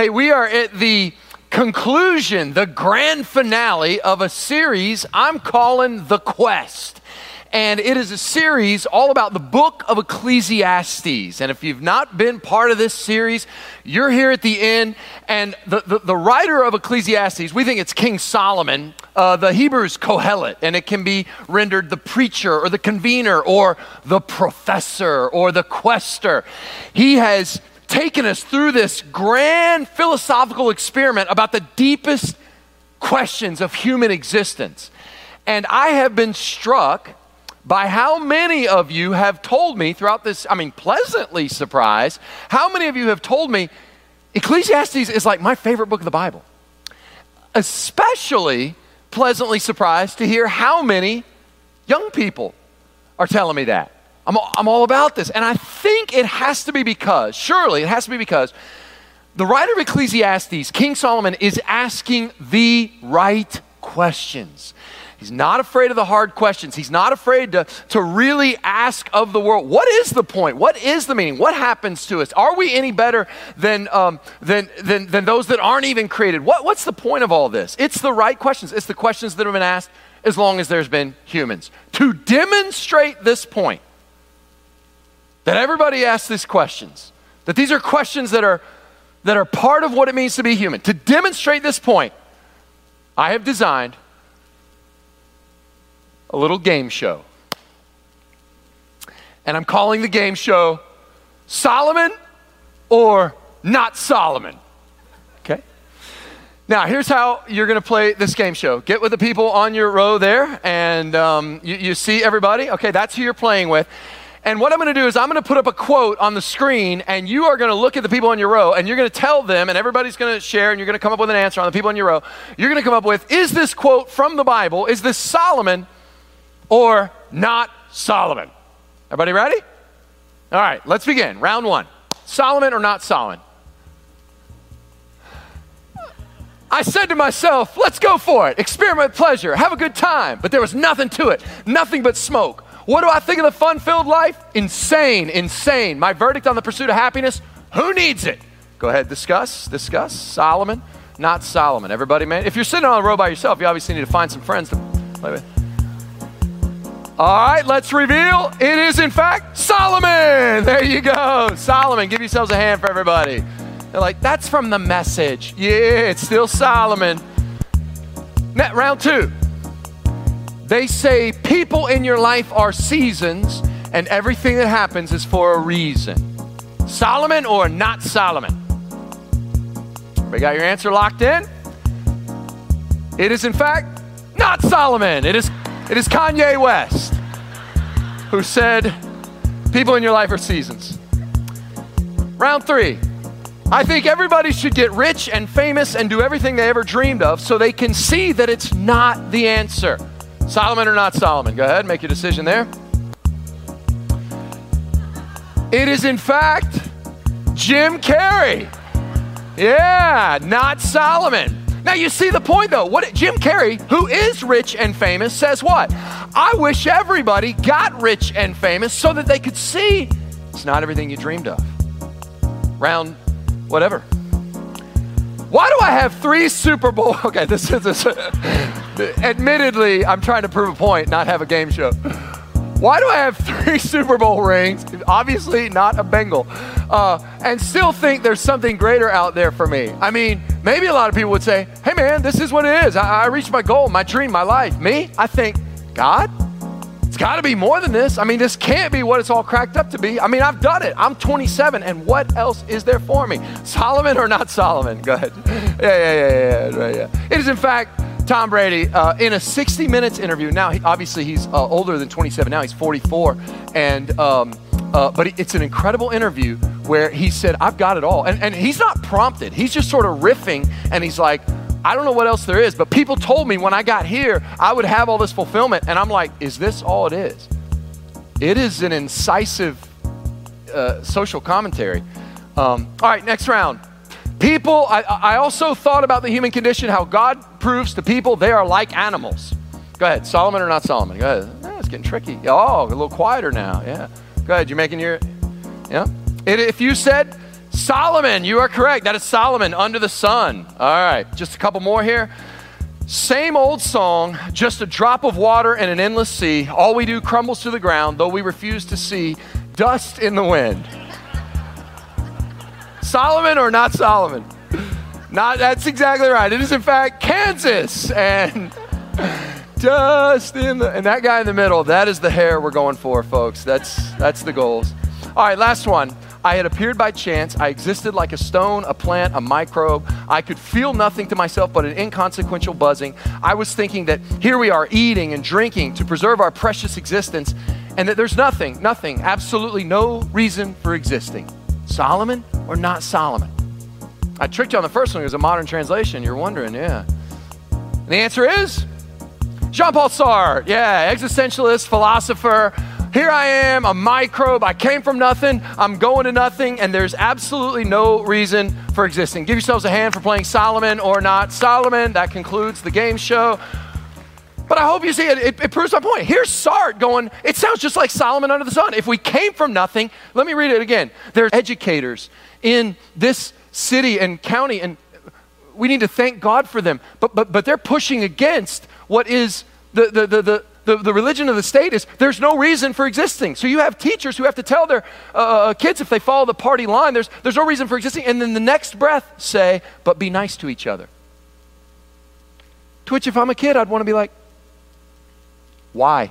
Hey, we are at the conclusion, the grand finale of a series I'm calling The Quest. And it is a series all about the book of Ecclesiastes. And if you've not been part of this series, you're here at the end. And the, the, the writer of Ecclesiastes, we think it's King Solomon. Uh, the Hebrew is Kohelet, and it can be rendered the preacher or the convener or the professor or the quester. He has taken us through this grand philosophical experiment about the deepest questions of human existence. And I have been struck by how many of you have told me throughout this, I mean, pleasantly surprised, how many of you have told me Ecclesiastes is like my favorite book of the Bible. Especially pleasantly surprised to hear how many young people are telling me that. I'm, I'm all about this. And I think it has to be because, surely it has to be because, the writer of Ecclesiastes, King Solomon, is asking the right questions. He's not afraid of the hard questions. He's not afraid to, to really ask of the world, what is the point? What is the meaning? What happens to us? Are we any better than, um, than, than, than those that aren't even created? What, what's the point of all this? It's the right questions. It's the questions that have been asked as long as there's been humans. To demonstrate this point, that everybody asks these questions, that these are questions that are, that are part of what it means to be human. To demonstrate this point, I have designed a little game show. And I'm calling the game show Solomon or Not Solomon. Okay? Now, here's how you're going to play this game show. Get with the people on your row there, and um, you, you see everybody. Okay, that's who you're playing with. And what I'm going to do is I'm going to put up a quote on the screen, and you are going to look at the people on your row, and you're going to tell them, and everybody's going to share, and you're going to come up with an answer on the people on your row. You're going to come up with is this quote from the Bible? Is this Solomon or not Solomon? Everybody ready? All right, let's begin. Round one Solomon or not Solomon? I said to myself, let's go for it. Experiment pleasure, have a good time. But there was nothing to it, nothing but smoke. What do I think of the fun filled life? Insane, insane. My verdict on the pursuit of happiness? Who needs it? Go ahead, discuss, discuss. Solomon, not Solomon. Everybody, man. If you're sitting on a row by yourself, you obviously need to find some friends to play with. All right, let's reveal. It is, in fact, Solomon. There you go. Solomon. Give yourselves a hand for everybody. They're like, that's from the message. Yeah, it's still Solomon. Net, round two. They say people in your life are seasons, and everything that happens is for a reason. Solomon or not Solomon? We got your answer locked in? It is, in fact, not Solomon. It is, it is Kanye West who said, People in your life are seasons. Round three. I think everybody should get rich and famous and do everything they ever dreamed of so they can see that it's not the answer. Solomon or not Solomon? Go ahead, make your decision there. It is, in fact, Jim Carrey. Yeah, not Solomon. Now you see the point though. What Jim Carrey, who is rich and famous, says what? I wish everybody got rich and famous so that they could see it's not everything you dreamed of. Round whatever. Why do I have three Super Bowl? Okay, this is this. admittedly, I'm trying to prove a point, not have a game show. Why do I have three Super Bowl rings? Obviously, not a Bengal, uh, and still think there's something greater out there for me. I mean, maybe a lot of people would say, "Hey, man, this is what it is. I, I reached my goal, my dream, my life." Me, I think, God, it's got to be more than this. I mean, this can't be what it's all cracked up to be. I mean, I've done it. I'm 27, and what else is there for me? Solomon or not Solomon? Go ahead. Yeah, yeah, yeah, yeah, right, yeah. It is, in fact, Tom Brady uh, in a 60 Minutes interview. Now, he, obviously, he's uh, older than 27. Now he's 44, and um, uh, but it's an incredible interview where he said, "I've got it all," and, and he's not prompted. He's just sort of riffing, and he's like, I don't know what else there is, but people told me when I got here, I would have all this fulfillment. And I'm like, is this all it is? It is an incisive uh, social commentary. Um, all right, next round. People, I, I also thought about the human condition, how God proves to people they are like animals. Go ahead, Solomon or not Solomon? Go ahead. Eh, it's getting tricky. Oh, a little quieter now. Yeah. Go ahead. You're making your, yeah. It, if you said Solomon, you are correct. That is Solomon, Under the Sun. All right, just a couple more here. Same old song, just a drop of water in an endless sea. All we do crumbles to the ground, though we refuse to see dust in the wind. Solomon or not Solomon? Not that's exactly right. It is in fact Kansas and dust in the and that guy in the middle, that is the hair we're going for, folks. That's that's the goals. All right, last one. I had appeared by chance. I existed like a stone, a plant, a microbe. I could feel nothing to myself but an inconsequential buzzing. I was thinking that here we are eating and drinking to preserve our precious existence, and that there's nothing, nothing, absolutely no reason for existing. Solomon or not Solomon? I tricked you on the first one. It was a modern translation. You're wondering, yeah. And the answer is Jean Paul Sartre. Yeah, existentialist, philosopher. Here I am, a microbe. I came from nothing. I'm going to nothing, and there's absolutely no reason for existing. Give yourselves a hand for playing Solomon or not Solomon. That concludes the game show. But I hope you see it, it, it, proves my point. Here's Sartre going, it sounds just like Solomon under the sun. If we came from nothing, let me read it again. There's educators in this city and county, and we need to thank God for them. But, but, but they're pushing against what is the, the, the, the the, the religion of the state is there's no reason for existing. So you have teachers who have to tell their uh, uh, kids if they follow the party line, there's, there's no reason for existing. And then the next breath say, but be nice to each other. To which, if I'm a kid, I'd want to be like, why?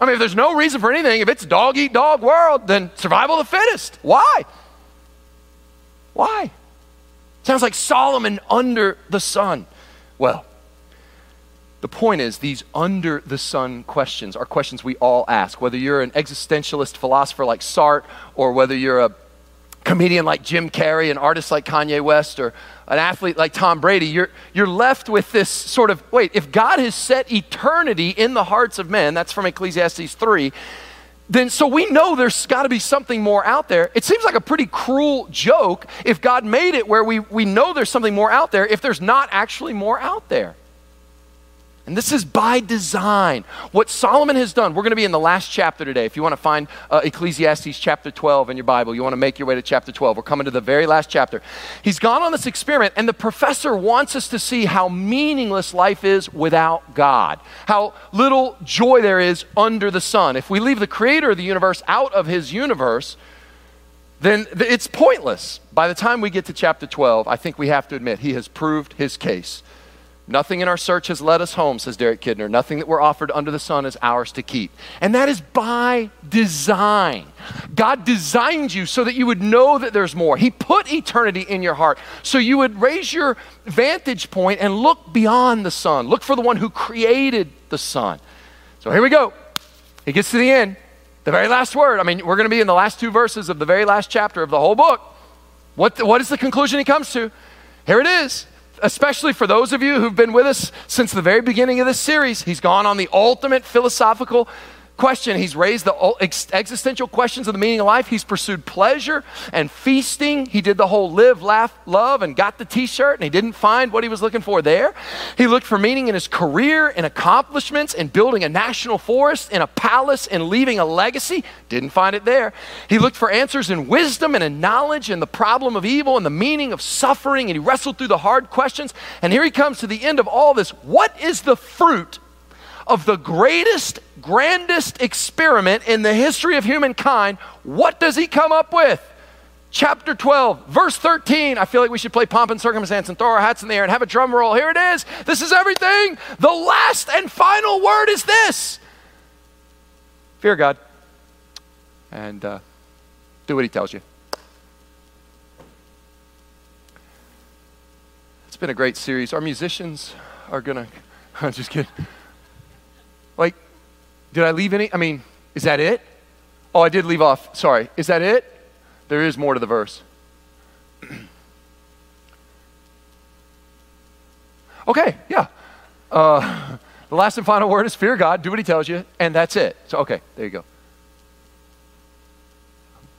I mean, if there's no reason for anything, if it's dog eat dog world, then survival of the fittest. Why? Why? Sounds like Solomon under the sun. Well, the point is, these under the sun questions are questions we all ask. Whether you're an existentialist philosopher like Sartre, or whether you're a comedian like Jim Carrey, an artist like Kanye West, or an athlete like Tom Brady, you're, you're left with this sort of wait, if God has set eternity in the hearts of men, that's from Ecclesiastes 3, then so we know there's got to be something more out there. It seems like a pretty cruel joke if God made it where we, we know there's something more out there, if there's not actually more out there. And this is by design. What Solomon has done, we're going to be in the last chapter today. If you want to find uh, Ecclesiastes chapter 12 in your Bible, you want to make your way to chapter 12. We're coming to the very last chapter. He's gone on this experiment, and the professor wants us to see how meaningless life is without God, how little joy there is under the sun. If we leave the creator of the universe out of his universe, then it's pointless. By the time we get to chapter 12, I think we have to admit he has proved his case. Nothing in our search has led us home, says Derek Kidner. Nothing that we're offered under the sun is ours to keep. And that is by design. God designed you so that you would know that there's more. He put eternity in your heart so you would raise your vantage point and look beyond the sun. Look for the one who created the sun. So here we go. He gets to the end, the very last word. I mean, we're going to be in the last two verses of the very last chapter of the whole book. What, what is the conclusion he comes to? Here it is especially for those of you who've been with us since the very beginning of this series, he's gone on the ultimate philosophical question. He's raised the existential questions of the meaning of life. He's pursued pleasure and feasting. He did the whole live, laugh, love, and got the t shirt, and he didn't find what he was looking for there. He looked for meaning in his career, in accomplishments, in building a national forest, in a palace, in leaving a legacy. Didn't find it there. He looked for answers in wisdom and in knowledge and the problem of evil and the meaning of suffering, and he wrestled through the hard questions. And here he comes to the end of all this. What is the fruit of the greatest, grandest experiment in the history of humankind, what does he come up with? Chapter 12, verse 13. I feel like we should play pomp and circumstance and throw our hats in the air and have a drum roll. Here it is. This is everything. The last and final word is this fear God and uh, do what he tells you. It's been a great series. Our musicians are going to, I'm just kidding. Like, did I leave any? I mean, is that it? Oh, I did leave off. Sorry. Is that it? There is more to the verse. okay, yeah. Uh, the last and final word is fear God, do what he tells you, and that's it. So, okay, there you go.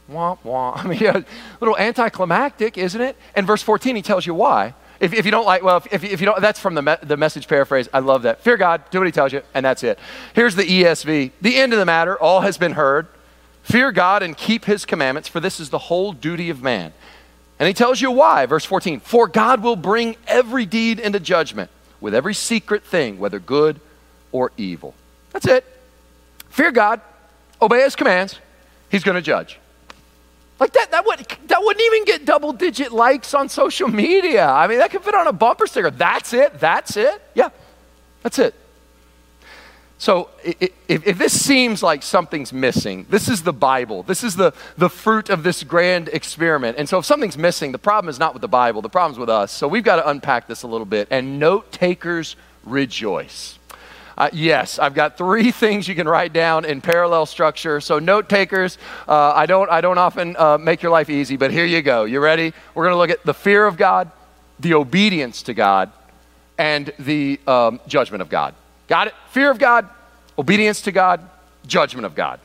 Wah, wah. I mean, yeah, a little anticlimactic, isn't it? And verse 14, he tells you why. If, if you don't like, well, if, if you don't, that's from the, me, the message paraphrase. I love that. Fear God, do what he tells you, and that's it. Here's the ESV. The end of the matter, all has been heard. Fear God and keep his commandments, for this is the whole duty of man. And he tells you why. Verse 14 For God will bring every deed into judgment with every secret thing, whether good or evil. That's it. Fear God, obey his commands, he's going to judge. Like that, that, would, that wouldn't even get double digit likes on social media. I mean, that could fit on a bumper sticker. That's it. That's it. Yeah, that's it. So, if, if, this seems like something's missing, this is the Bible. This is the, the fruit of this grand experiment. And so, if something's missing, the problem is not with the Bible, the problem's with us. So, we've got to unpack this a little bit. And note takers rejoice. Uh, yes, I've got three things you can write down in parallel structure. So, note takers, uh, I, don't, I don't often uh, make your life easy, but here you go. You ready? We're going to look at the fear of God, the obedience to God, and the um, judgment of God. Got it? Fear of God, obedience to God, judgment of God.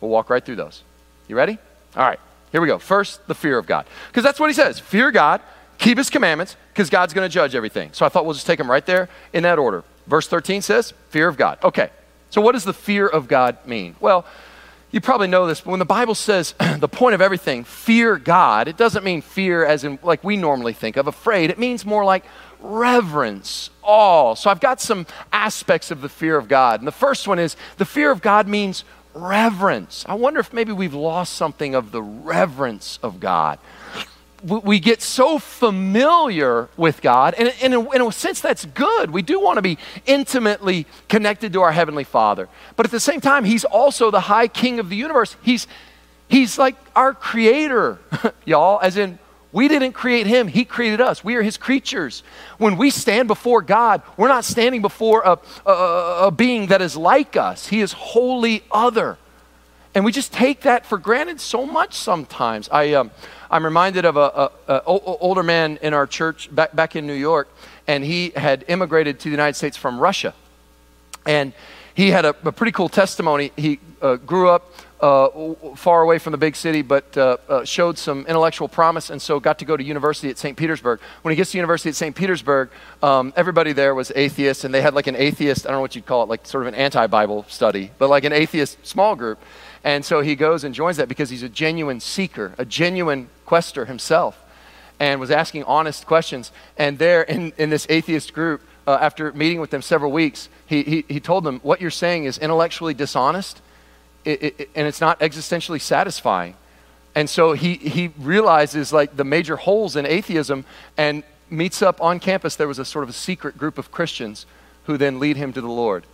We'll walk right through those. You ready? All right, here we go. First, the fear of God. Because that's what he says fear God, keep his commandments, because God's going to judge everything. So I thought we'll just take them right there in that order. Verse 13 says, fear of God. Okay, so what does the fear of God mean? Well, you probably know this, but when the Bible says the point of everything, fear God, it doesn't mean fear as in like we normally think of, afraid. It means more like reverence, awe. So I've got some aspects of the fear of God. And the first one is the fear of God means reverence. I wonder if maybe we've lost something of the reverence of God. We get so familiar with God, and in a, in a sense, that's good. We do want to be intimately connected to our Heavenly Father. But at the same time, He's also the high King of the universe. He's, he's like our creator, y'all, as in we didn't create him, he created us. We are his creatures. When we stand before God, we're not standing before a, a, a, being that is like us, he is wholly other. And we just take that for granted so much sometimes. I, um, I'm reminded of a, older man in our church back, back in New York, and he had immigrated to the United States from Russia. And he had a, a pretty cool testimony. He uh, grew up uh, far away from the big city, but uh, uh, showed some intellectual promise, and so got to go to university at St. Petersburg. When he gets to university at St. Petersburg, um, everybody there was atheist, and they had like an atheist, I don't know what you'd call it, like sort of an anti-Bible study, but like an atheist small group. And so he goes and joins that because he's a genuine seeker, a genuine quester himself, and was asking honest questions. And there in, in this atheist group, uh, after meeting with them several weeks, he, he, he told them, What you're saying is intellectually dishonest it, it, and it's not existentially satisfying. And so he, he realizes like the major holes in atheism and meets up on campus. There was a sort of a secret group of Christians who then lead him to the Lord.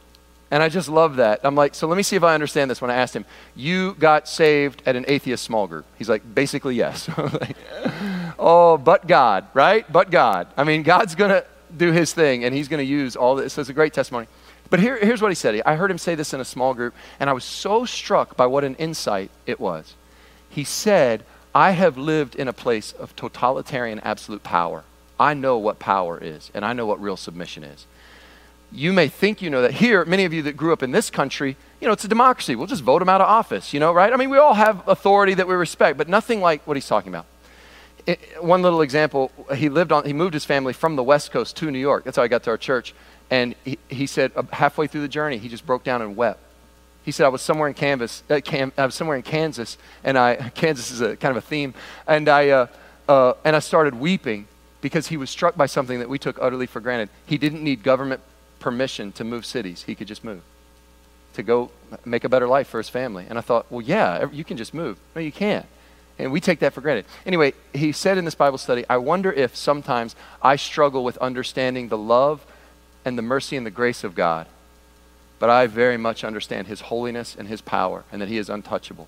And I just love that. I'm like, so let me see if I understand this when I asked him, You got saved at an atheist small group? He's like, Basically, yes. like, oh, but God, right? But God. I mean, God's going to do his thing and he's going to use all this. So it's a great testimony. But here, here's what he said. I heard him say this in a small group, and I was so struck by what an insight it was. He said, I have lived in a place of totalitarian absolute power. I know what power is, and I know what real submission is. You may think you know that. Here, many of you that grew up in this country, you know, it's a democracy. We'll just vote them out of office, you know, right? I mean, we all have authority that we respect, but nothing like what he's talking about. It, one little example, he lived on, he moved his family from the West Coast to New York. That's how I got to our church. And he, he said, uh, halfway through the journey, he just broke down and wept. He said, I was somewhere in Kansas, uh, Cam, I was somewhere in Kansas, and I, Kansas is a kind of a theme, and I, uh, uh, and I started weeping because he was struck by something that we took utterly for granted. He didn't need government permission to move cities. He could just move to go make a better life for his family. And I thought, well, yeah, you can just move. No, you can't. And we take that for granted. Anyway, he said in this Bible study, I wonder if sometimes I struggle with understanding the love and the mercy and the grace of God. But I very much understand his holiness and his power and that he is untouchable.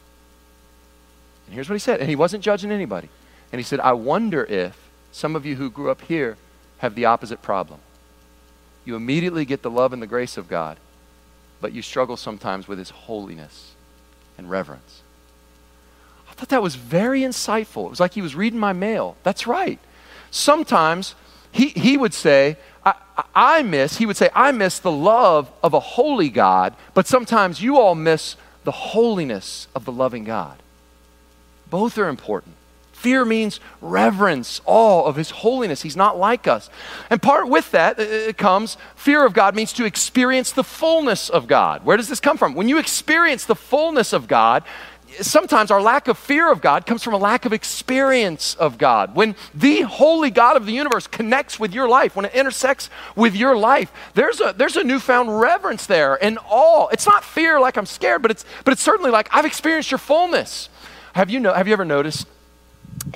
And here's what he said. And he wasn't judging anybody. And he said, I wonder if some of you who grew up here have the opposite problem. You immediately get the love and the grace of God, but you struggle sometimes with his holiness and reverence. I thought that was very insightful. It was like he was reading my mail. That's right. Sometimes he, he would say, I, I miss, he would say, I miss the love of a holy God, but sometimes you all miss the holiness of the loving God. Both are important. Fear means reverence, awe of his holiness. He's not like us. And part with that it comes fear of God means to experience the fullness of God. Where does this come from? When you experience the fullness of God, sometimes our lack of fear of God comes from a lack of experience of God. When the holy God of the universe connects with your life, when it intersects with your life, there's a, there's a newfound reverence there and awe. It's not fear like I'm scared, but it's, but it's certainly like I've experienced your fullness. Have you, know, have you ever noticed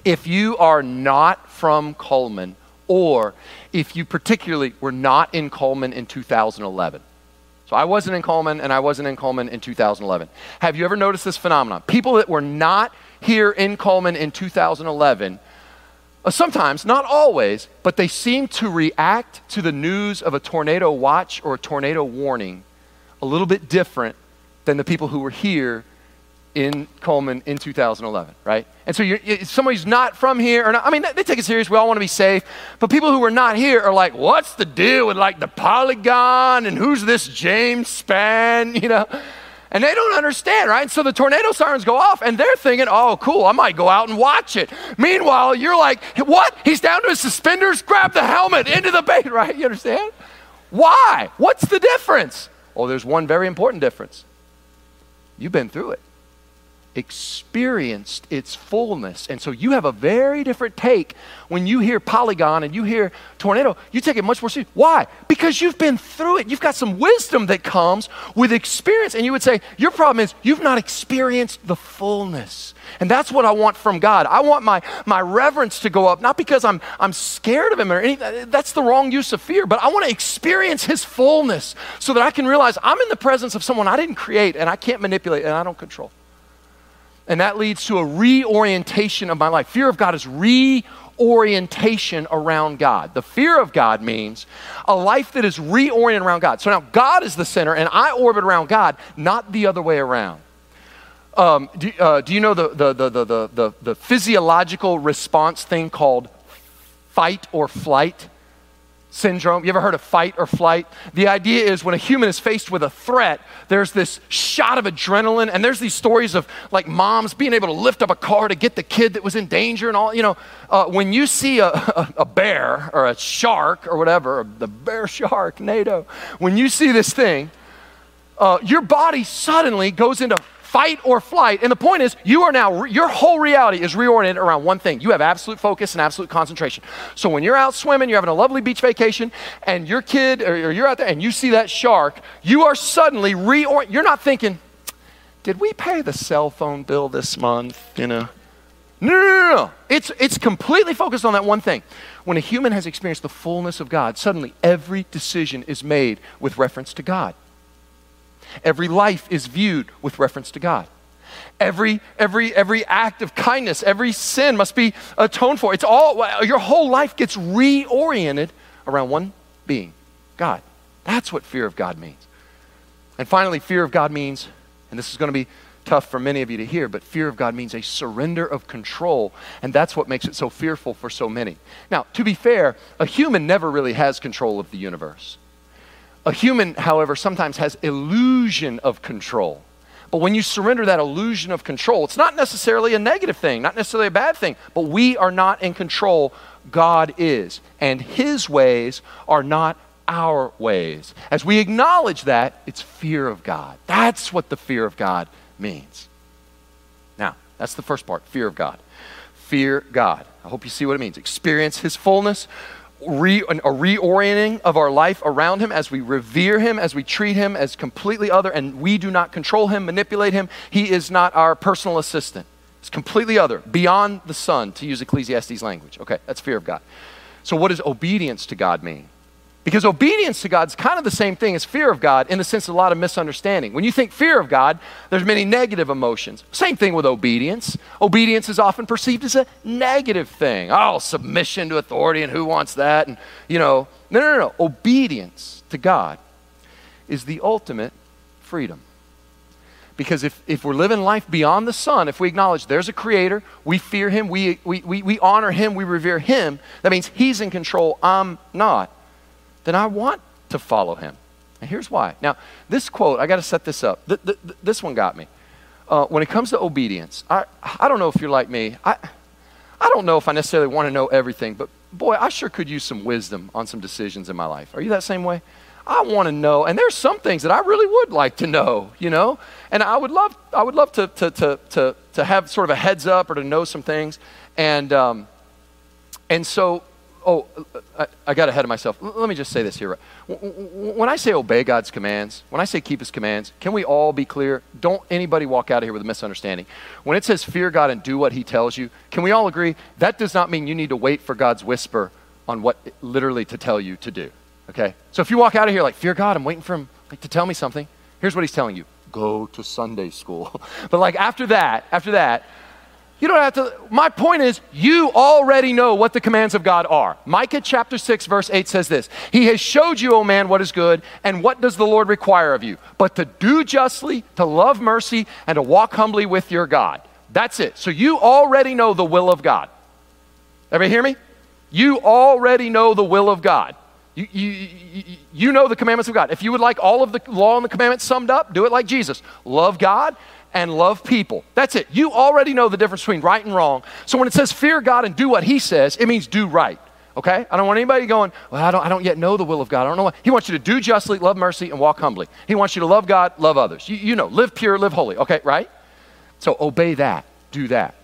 if you are not from Cullman, or if you particularly were not in Cullman in 2011? So I wasn't in Cullman and I wasn't in Cullman in 2011. Have you ever noticed this phenomenon? People that were not here in Cullman in 2011, uh, sometimes, not always, but they seem to react to the news of a tornado watch or a tornado warning a little bit different than the people who were here in Cullman in 2011, right? And so you're, somebody who's not from here, or not, I mean, they take it serious. We all want to be safe. But people who are not here are like, what's the deal with like the polygon and who's this James Spann, you know? And they don't understand, right? So the tornado sirens go off and they're thinking, oh, cool, I might go out and watch it. Meanwhile, you're like, what? He's down to his suspenders? Grab the helmet into the bait, right? You understand? Why? What's the difference? Well, there's one very important difference. You've been through it experienced its fullness. And so you have a very different take when you hear polygon and you hear tornado. You take it much more seriously. Why? Because you've been through it. You've got some wisdom that comes with experience. And you would say, Your problem is you've not experienced the fullness. And that's what I want from God. I want my, my reverence to go up, not because I'm, I'm scared of Him or anything. That's the wrong use of fear, but I want to experience His fullness so that I can realize I'm in the presence of someone I didn't create and I can't manipulate and I don't control. And that leads to a reorientation of my life. Fear of God is reorientation around God. The fear of God means a life that is reoriented around God. So now God is the center, and I orbit around God, not the other way around. Um, do, uh, do, you know the, the, the, the, the, the physiological response thing called fight or flight? Syndrome. You ever heard of fight or flight? The idea is when a human is faced with a threat, there's this shot of adrenaline, and there's these stories of like moms being able to lift up a car to get the kid that was in danger and all. You know, uh, when you see a, a, a, bear or a shark or whatever, the bear Sharknado, when you see this thing, uh, your body suddenly goes into fight or flight. And the point is, you are now, your whole reality is reoriented around one thing. You have absolute focus and absolute concentration. So when you're out swimming, you're having a lovely beach vacation, and your kid, or you're out there and you see that shark, you are suddenly reoriented. You're not thinking, did we pay the cell phone bill this month? You know? No, no, no, no. It's, it's completely focused on that one thing. When a human has experienced the fullness of God, suddenly every decision is made with reference to God. Every life is viewed with reference to God. Every, every, every act of kindness, every sin must be atoned for. It's all, your whole life gets reoriented around one being, God. That's what fear of God means. And finally, fear of God means, and this is going to be tough for many of you to hear, but fear of God means a surrender of control, and that's what makes it so fearful for so many. Now, to be fair, a human never really has control of the universe. A human, however, sometimes has illusion of control. But when you surrender that illusion of control, it's not necessarily a negative thing, not necessarily a bad thing, but we are not in control. God is. And His ways are not our ways. As we acknowledge that, it's fear of God. That's what the fear of God means. Now, that's the first part fear of God. Fear God. I hope you see what it means. Experience His fullness, re, a reorienting of our life around him as we revere him, as we treat him as completely other, and we do not control him, manipulate him. He is not our personal assistant. It's completely other, beyond the sun, to use Ecclesiastes language. Okay, that's fear of God. So, what does obedience to God mean? Because obedience to God is kind of the same thing as fear of God in the sense of a lot of misunderstanding. When you think fear of God, there's many negative emotions. Same thing with obedience. Obedience is often perceived as a negative thing. Oh, submission to authority and who wants that? And, you know, no, no, no. Obedience to God is the ultimate freedom. Because if, if we're living life beyond the sun, if we acknowledge there's a creator, we fear him, we, we, we, we honor him, we revere him, that means he's in control, I'm not then I want to follow him. And here's why. Now, this quote, I got to set this up. Th- th- this one got me. Uh, when it comes to obedience, I, I don't know if you're like me. I, I don't know if I necessarily want to know everything, but boy, I sure could use some wisdom on some decisions in my life. Are you that same way? I want to know. And there's some things that I really would like to know, you know? And I would love, I would love to, to, to, to, to have sort of a heads up or to know some things. And, um, and so, oh, uh, uh, I, I, got ahead of myself. Let me just say this here. When I say obey God's commands, when I say keep his commands, can we all be clear? Don't anybody walk out of here with a misunderstanding. When it says fear God and do what he tells you, can we all agree that does not mean you need to wait for God's whisper on what literally to tell you to do. Okay? So if you walk out of here like, fear God, I'm waiting for him like, to tell me something, here's what he's telling you go to Sunday school. but like after that, after that, you don't have to. My point is, you already know what the commands of God are. Micah chapter 6, verse 8 says this He has showed you, O man, what is good, and what does the Lord require of you? But to do justly, to love mercy, and to walk humbly with your God. That's it. So you already know the will of God. Everybody hear me? You already know the will of God. You, you, you, you, know the commandments of God. If you would like all of the law and the commandments summed up, do it like Jesus. Love God and love people. That's it. You already know the difference between right and wrong. So when it says fear God and do what he says, it means do right. Okay? I don't want anybody going, well, I don't, I don't yet know the will of God. I don't know what. He wants you to do justly, love mercy, and walk humbly. He wants you to love God, love others. You, you know, live pure, live holy. Okay, right? So obey that. Do that.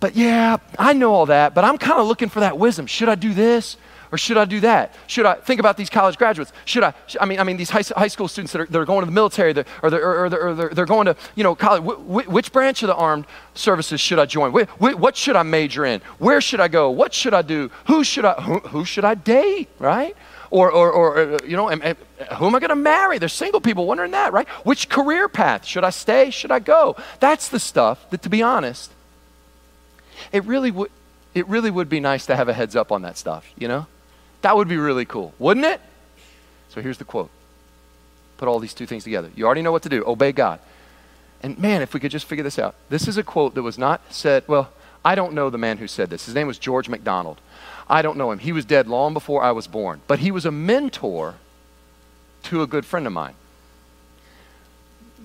But yeah, I know all that, but I'm kind of looking for that wisdom. Should I do this? Or should I do that? Should I think about these college graduates? Should I, I mean, I mean these high, high school students that are, that are going to the military or, they're, or, they're, or they're, they're going to, you know, college. Wh- which branch of the armed services should I join? Wh- wh- what should I major in? Where should I go? What should I do? Who should I, who, who should I date, right? Or, or, or uh, you know, am, am, who am I going to marry? There's single people wondering that, right? Which career path? Should I stay? Should I go? That's the stuff that, to be honest, it really would it really would be nice to have a heads up on that stuff, you know? That would be really cool, wouldn't it? So here's the quote. Put all these two things together. You already know what to do. Obey God. And man, if we could just figure this out. This is a quote that was not said, well, I don't know the man who said this. His name was George MacDonald. I don't know him. He was dead long before I was born. But he was a mentor to a good friend of mine.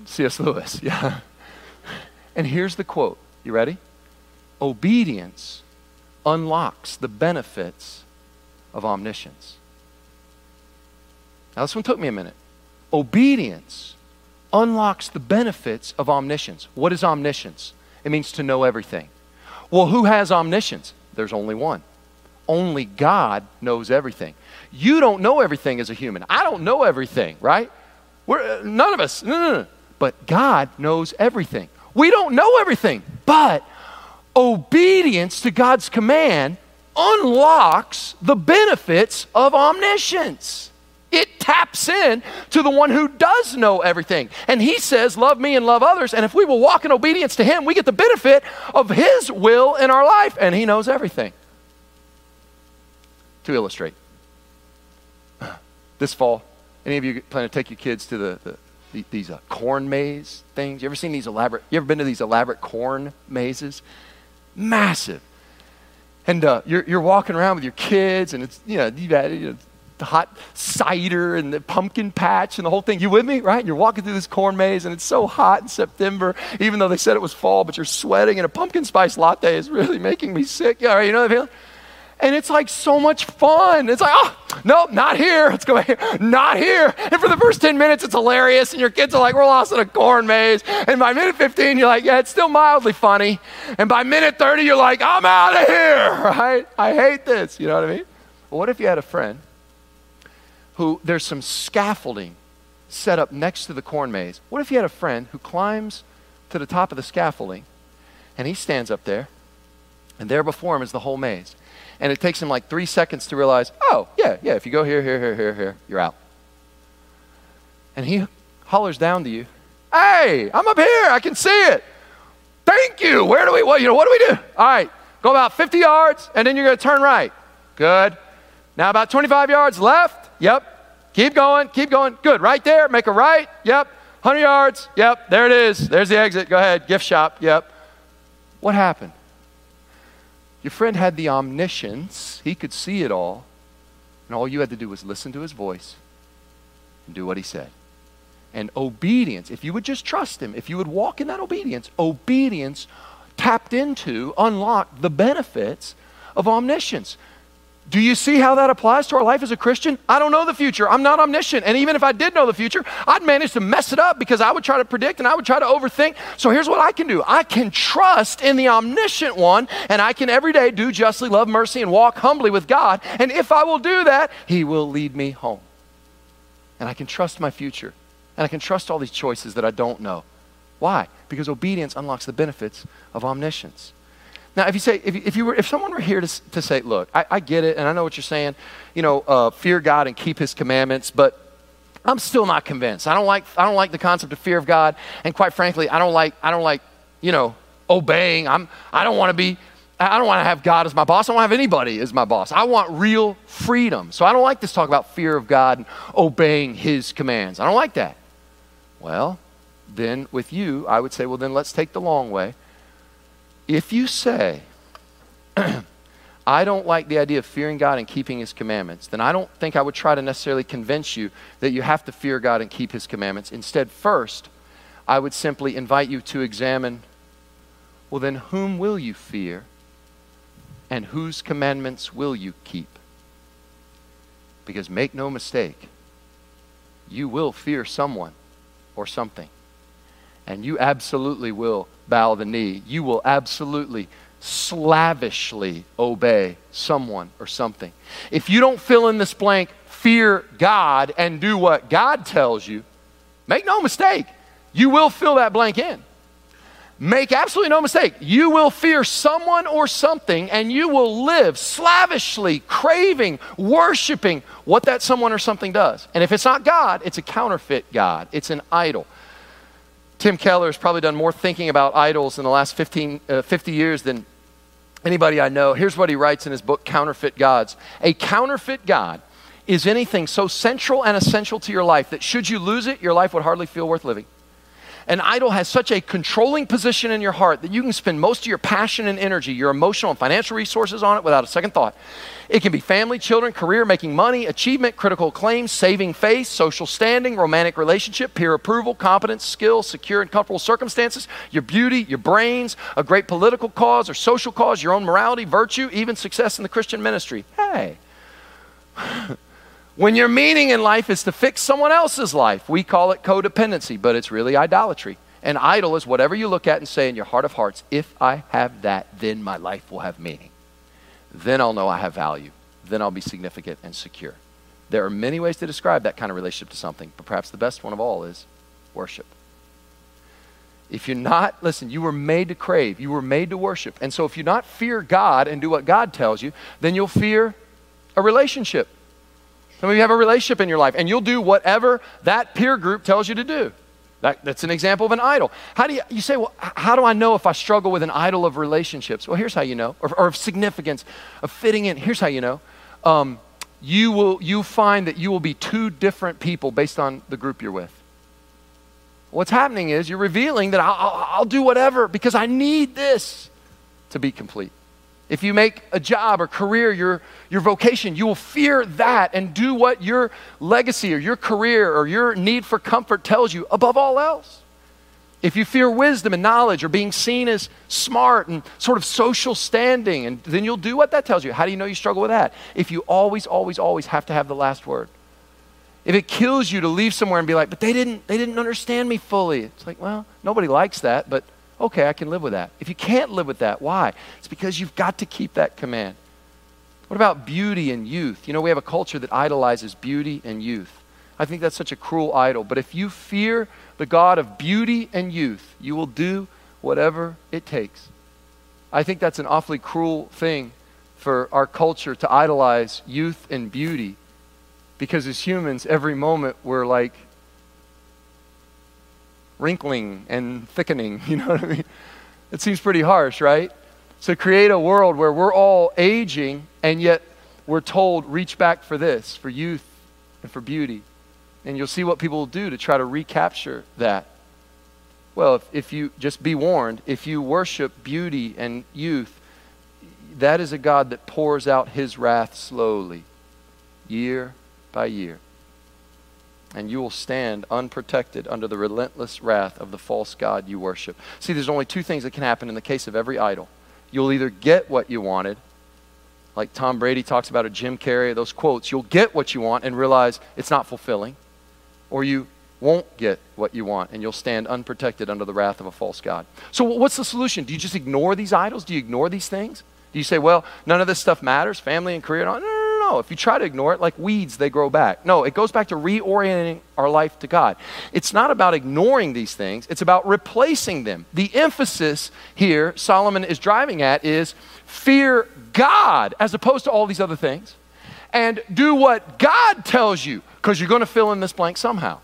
C.S. Lewis, yeah. And here's the quote. You ready? obedience unlocks the benefits of omniscience. Now, this one took me a minute. Obedience unlocks the benefits of omniscience. What is omniscience? It means to know everything. Well, who has omniscience? There's only one. Only God knows everything. You don't know everything as a human. I don't know everything, right? We're, none of us. No, no, no. But God knows everything. We don't know everything, but obedience to God's command unlocks the benefits of omniscience. It taps in to the one who does know everything. And he says, Love me and love others. And if we will walk in obedience to him, we get the benefit of his will in our life. And he knows everything. To illustrate, this fall, any of you plan to take your kids to the, the these uh, corn maze things? You ever seen these elaborate? You ever been to these elaborate corn mazes? massive. And uh, you're, you're walking around with your kids, and it's, you know, you've had you know, the hot cider and the pumpkin patch and the whole thing. You with me, right? You're walking through this corn maze, and it's so hot in September, even though they said it was fall, but you're sweating, and a pumpkin spice latte is really making me sick. Yeah, right, you know that feeling? And it's like so much fun. It's like, oh, nope, not here. Let's go here. Not here. And for the first 10 minutes, it's hilarious. And your kids are like, we're lost in a corn maze. And by minute 15, you're like, yeah, it's still mildly funny. And by minute 30, you're like, I'm out of here, right? I hate this. You know what I mean? Well, what if you had a friend who there's some scaffolding set up next to the corn maze? What if you had a friend who climbs to the top of the scaffolding and he stands up there and there before him is the whole maze? And it takes him like three seconds to realize, oh, yeah, yeah, if you go here, here, here, here, here, you're out. And he hollers down to you, hey, I'm up here, I can see it. Thank you. Where do we, what, you know, what do we do? All right, go about 50 yards, and then you're going to turn right. Good. Now about 25 yards left. Yep. Keep going, keep going. Good. Right there, make a right. Yep. 100 yards. Yep. There it is. There's the exit. Go ahead. Gift shop. Yep. What happened? Your friend had the omniscience, he could see it all, and all you had to do was listen to his voice and do what he said. And obedience, if you would just trust him, if you would walk in that obedience, obedience tapped into, unlocked the benefits of omniscience. Do you see how that applies to our life as a Christian? I don't know the future. I'm not omniscient. And even if I did know the future, I'd manage to mess it up because I would try to predict and I would try to overthink. So here's what I can do I can trust in the omniscient one, and I can every day do justly, love mercy, and walk humbly with God. And if I will do that, He will lead me home. And I can trust my future. And I can trust all these choices that I don't know. Why? Because obedience unlocks the benefits of omniscience. Now, if you say, if, if, you were, if someone were here to, to say, look, I, I get it, and I know what you're saying, you know, uh, fear God and keep His commandments, but I'm still not convinced. I don't like, I don't like the concept of fear of God, and quite frankly, I don't like, I don't like, you know, obeying. I'm, I don't want to be, I don't want to have God as my boss. I don't want to have anybody as my boss. I want real freedom. So I don't like this talk about fear of God and obeying His commands. I don't like that. Well, then with you, I would say, well, then let's take the long way if you say, I don't like the idea of fearing God and keeping His commandments, then I don't think I would try to necessarily convince you that you have to fear God and keep His commandments. Instead, first, I would simply invite you to examine well, then, whom will you fear and whose commandments will you keep? Because make no mistake, you will fear someone or something. And you absolutely will bow the knee. You will absolutely slavishly obey someone or something. If you don't fill in this blank, fear God and do what God tells you, make no mistake, you will fill that blank in. Make absolutely no mistake, you will fear someone or something and you will live slavishly, craving, worshiping what that someone or something does. And if it's not God, it's a counterfeit God, it's an idol. Tim Keller has probably done more thinking about idols in the last 15, uh, 50 years than anybody I know. Here's what he writes in his book, Counterfeit Gods. A counterfeit God is anything so central and essential to your life that should you lose it, your life would hardly feel worth living. An idol has such a controlling position in your heart that you can spend most of your passion and energy, your emotional and financial resources on it without a second thought. It can be family, children, career, making money, achievement, critical acclaim, saving face, social standing, romantic relationship, peer approval, competence, skill, secure and comfortable circumstances, your beauty, your brains, a great political cause or social cause, your own morality, virtue, even success in the Christian ministry. Hey. When your meaning in life is to fix someone else's life, we call it codependency, but it's really idolatry. An idol is whatever you look at and say in your heart of hearts, if I have that, then my life will have meaning. Then I'll know I have value. Then I'll be significant and secure. There are many ways to describe that kind of relationship to something, but perhaps the best one of all is worship. If you're not, listen, you were made to crave, you were made to worship. And so if you not fear God and do what God tells you, then you'll fear a relationship. Some of you have a relationship in your life, and you'll do whatever that peer group tells you to do. That, that's an example of an idol. How do you, you say, well, how do I know if I struggle with an idol of relationships? Well, here's how you know, or, or of significance, of fitting in. Here's how you know. Um, you will you find that you will be two different people based on the group you're with. What's happening is you're revealing that I'll, I'll, I'll do whatever because I need this to be complete. If you make a job or career your, your vocation, you will fear that and do what your legacy or your career or your need for comfort tells you above all else. If you fear wisdom and knowledge or being seen as smart and sort of social standing, and then you'll do what that tells you. How do you know you struggle with that? If you always, always, always have to have the last word. If it kills you to leave somewhere and be like, but they didn't, they didn't understand me fully. It's like, well, nobody likes that, but Okay, I can live with that. If you can't live with that, why? It's because you've got to keep that command. What about beauty and youth? You know, we have a culture that idolizes beauty and youth. I think that's such a cruel idol. But if you fear the God of beauty and youth, you will do whatever it takes. I think that's an awfully cruel thing for our culture to idolize youth and beauty because as humans, every moment we're like, wrinkling and thickening. You know what I mean? It seems pretty harsh, right? So create a world where we're all aging and yet we're told, reach back for this, for youth and for beauty. And you'll see what people will do to try to recapture that. Well, if, if you just be warned, if you worship beauty and youth, that is a God that pours out his wrath slowly, year by year and you will stand unprotected under the relentless wrath of the false God you worship. See, there's only two things that can happen in the case of every idol. You'll either get what you wanted like Tom Brady talks about, or Jim Carrey, those quotes, you'll get what you want and realize it's not fulfilling. Or you won't get what you want and you'll stand unprotected under the wrath of a false God. So, what's the solution? Do you just ignore these idols? Do you ignore these things? Do you say, well, none of this stuff matters, family and career? No, no, no. If you try to ignore it, like weeds, they grow back. No, it goes back to reorienting our life to God. It's not about ignoring these things, it's about replacing them. The emphasis here Solomon is driving at is fear God as opposed to all these other things and do what God tells you because you're going to fill in this blank somehow.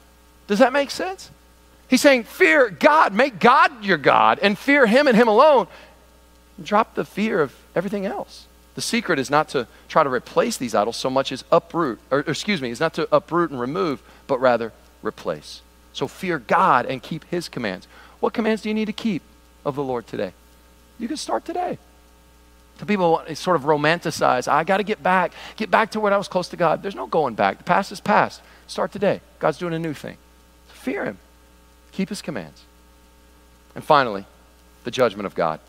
Does that make sense? He's saying, Fear God, make God your God, and fear Him and Him alone. Drop the fear of everything else. The secret is not to try to replace these idols so much as uproot, or, excuse me, is not to uproot and remove, but rather replace. So fear God and keep His commands. What commands do you need to keep of the Lord today? You can start today. Some people sort of romanticize, I got to get back, get back to when I was close to God. There's no going back. The past is past. Start today. God's doing a new thing. Fear Him, keep His commands. And finally, the judgment of God.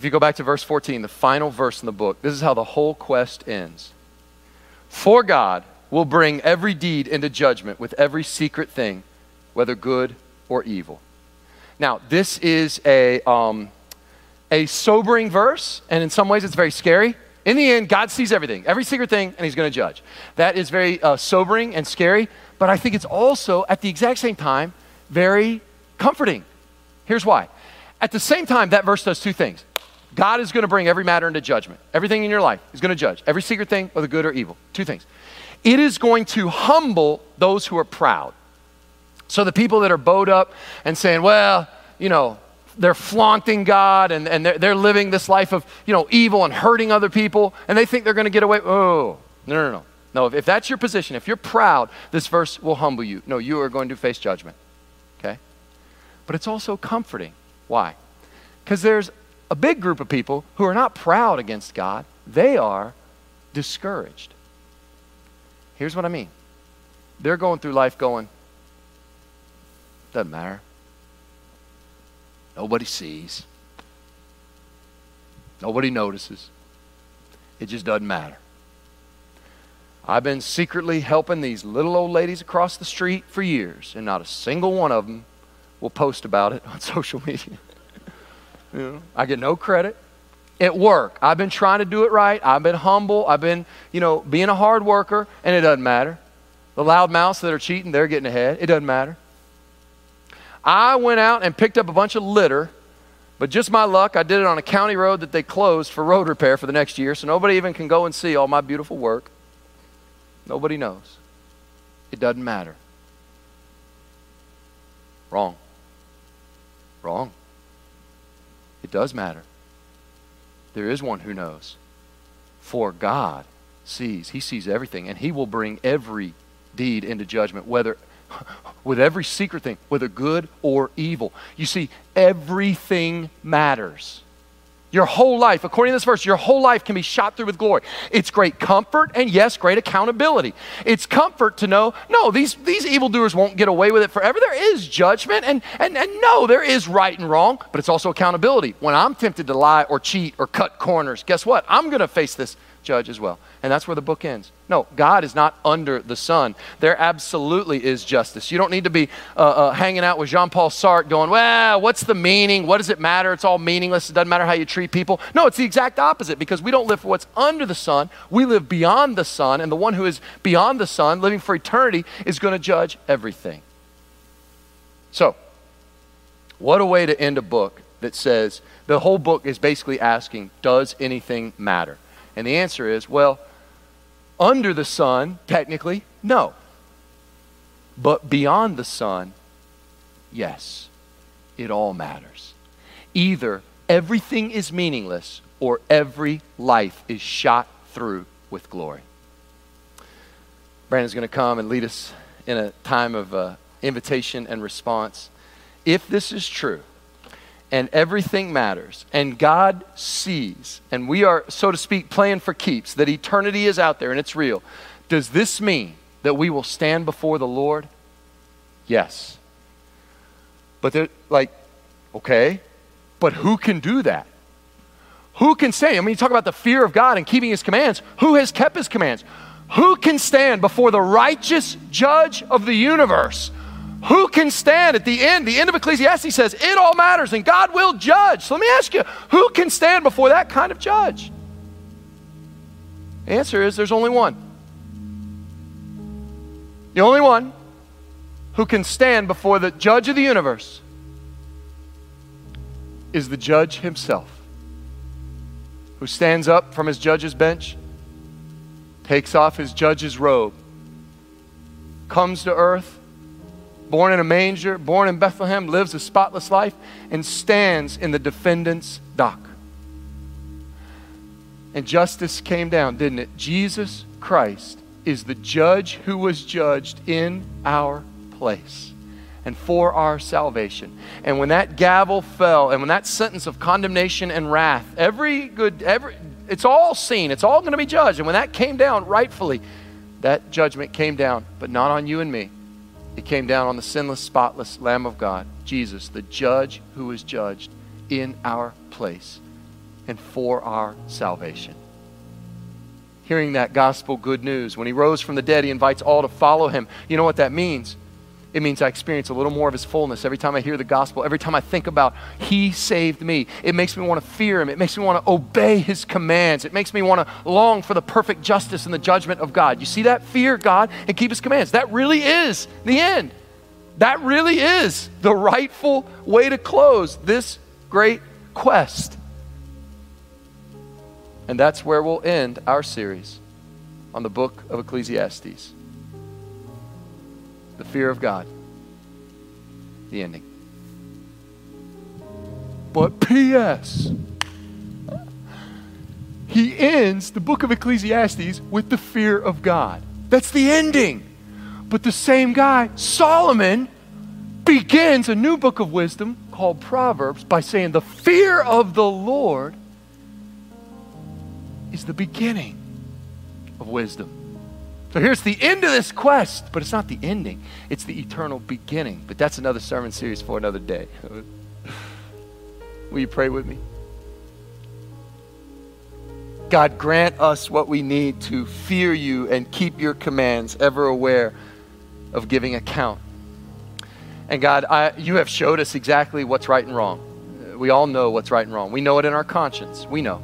If you go back to verse 14, the final verse in the book, this is how the whole quest ends. For God will bring every deed into judgment with every secret thing, whether good or evil. Now, this is a, um, a sobering verse, and in some ways it's very scary. In the end, God sees everything, every secret thing, and He's going to judge. That is very uh, sobering and scary, but I think it's also, at the exact same time, very comforting. Here's why. At the same time, that verse does two things. God is going to bring every matter into judgment. Everything in your life is going to judge. Every secret thing, whether good or evil. Two things. It is going to humble those who are proud. So the people that are bowed up and saying, well, you know, they're flaunting God and, and they're, they're living this life of, you know, evil and hurting other people, and they think they're going to get away. Oh, no, no, no. No, if, if that's your position, if you're proud, this verse will humble you. No, you are going to face judgment. Okay? But it's also comforting. Why? Because there's a big group of people who are not proud against God, they are discouraged. Here's what I mean they're going through life going, doesn't matter. Nobody sees. Nobody notices. It just doesn't matter. I've been secretly helping these little old ladies across the street for years, and not a single one of them will post about it on social media. You know, I get no credit. At work, I've been trying to do it right. I've been humble. I've been, you know, being a hard worker, and it doesn't matter. The loud mouths that are cheating, they're getting ahead. It doesn't matter. I went out and picked up a bunch of litter, but just my luck, I did it on a county road that they closed for road repair for the next year, so nobody even can go and see all my beautiful work. Nobody knows. It doesn't matter. Wrong. Wrong. It does matter. There is one who knows. For God sees, He sees everything, and He will bring every deed into judgment, whether with every secret thing, whether good or evil. You see, everything matters. Your whole life, according to this verse, your whole life can be shot through with glory. It's great comfort and, yes, great accountability. It's comfort to know, no, these, these evildoers won't get away with it forever. There is judgment, and, and, and no, there is right and wrong, but it's also accountability. When I'm tempted to lie or cheat or cut corners, guess what? I'm going to face this judge as well. And that's where the book ends. No, God is not under the sun. There absolutely is justice. You don't need to be uh, uh, hanging out with Jean Paul Sartre going, well, what's the meaning? What does it matter? It's all meaningless. It doesn't matter how you treat people. No, it's the exact opposite because we don't live for what's under the sun. We live beyond the sun. And the one who is beyond the sun, living for eternity, is going to judge everything. So, what a way to end a book that says the whole book is basically asking, does anything matter? And the answer is, well, under the sun, technically, no. But beyond the sun, yes, it all matters. Either everything is meaningless or every life is shot through with glory. Brandon's going to come and lead us in a time of uh, invitation and response. If this is true, and everything matters, and God sees, and we are, so to speak, playing for keeps, that eternity is out there and it's real, does this mean that we will stand before the Lord? Yes. But they're like, okay, but who can do that? Who can say? I mean, you talk about the fear of God and keeping his commands. Who has kept his commands? Who can stand before the righteous judge of the universe? Who can stand at the end? The end of Ecclesiastes says it all matters and God will judge. So let me ask you, who can stand before that kind of judge? The answer is there's only one. The only one who can stand before the judge of the universe is the judge himself, who stands up from his judge's bench, takes off his judge's robe, comes to earth, born in a manger, born in Bethlehem, lives a spotless life, and stands in the defendant's dock. And justice came down, didn't it? Jesus Christ is the judge who was judged in our place and for our salvation. And when that gavel fell and when that sentence of condemnation and wrath, every good, every, it's all seen, it's all going to be judged. And when that came down rightfully, that judgment came down, but not on you and me. It came down on the sinless, spotless Lamb of God, Jesus, the judge who was judged in our place and for our salvation. Hearing that gospel good news, when he rose from the dead, he invites all to follow him. You know what that means? It means I experience a little more of his fullness every time I hear the gospel, every time I think about he saved me. It makes me want to fear him. It makes me want to obey his commands. It makes me want to long for the perfect justice and the judgment of God. You see that? Fear God and keep his commands. That really is the end. That really is the rightful way to close this great quest. And that's where we'll end our series on the book of Ecclesiastes. The fear of God. The ending. But P.S. He ends the book of Ecclesiastes with the fear of God. That's the ending. But the same guy, Solomon, begins a new book of wisdom called Proverbs by saying, The fear of the Lord is the beginning of wisdom. So here's the end of this quest, but it's not the ending, it's the eternal beginning. But that's another sermon series for another day. Will you pray with me? God, grant us what we need to fear you and keep your commands, ever aware of giving account. And God, I, you have showed us exactly what's right and wrong. We all know what's right and wrong. We know it in our conscience. We know.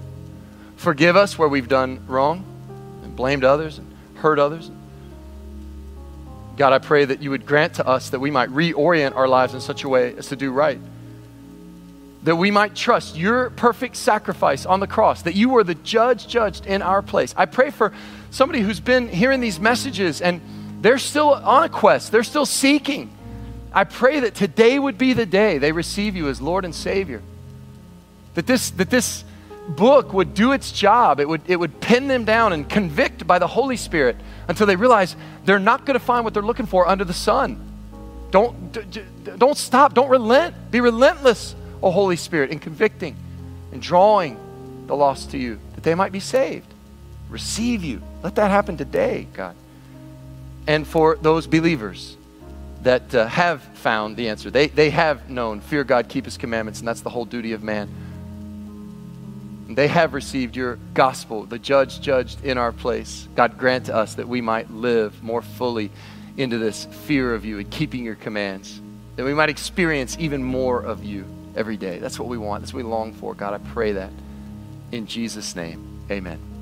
Forgive us where we've done wrong and blamed others and hurt others. God, I pray that you would grant to us that we might reorient our lives in such a way as to do right. That we might trust your perfect sacrifice on the cross, that you were the judge judged in our place. I pray for somebody who's been hearing these messages and they're still on a quest, they're still seeking. I pray that today would be the day they receive you as Lord and Savior. That this, that this book would do its job. It would, it would pin them down and convict by the Holy Spirit until they realize they're not going to find what they're looking for under the sun. Don't, don't stop. Don't relent. Be relentless, O Holy Spirit, in convicting and drawing the lost to you that they might be saved. Receive you. Let that happen today, God. And for those believers that uh, have found the answer, they, they have known fear God, keep his commandments, and that's the whole duty of man. They have received your gospel, the judge judged in our place. God, grant to us that we might live more fully into this fear of you and keeping your commands, that we might experience even more of you every day. That's what we want. That's what we long for. God, I pray that in Jesus' name. Amen.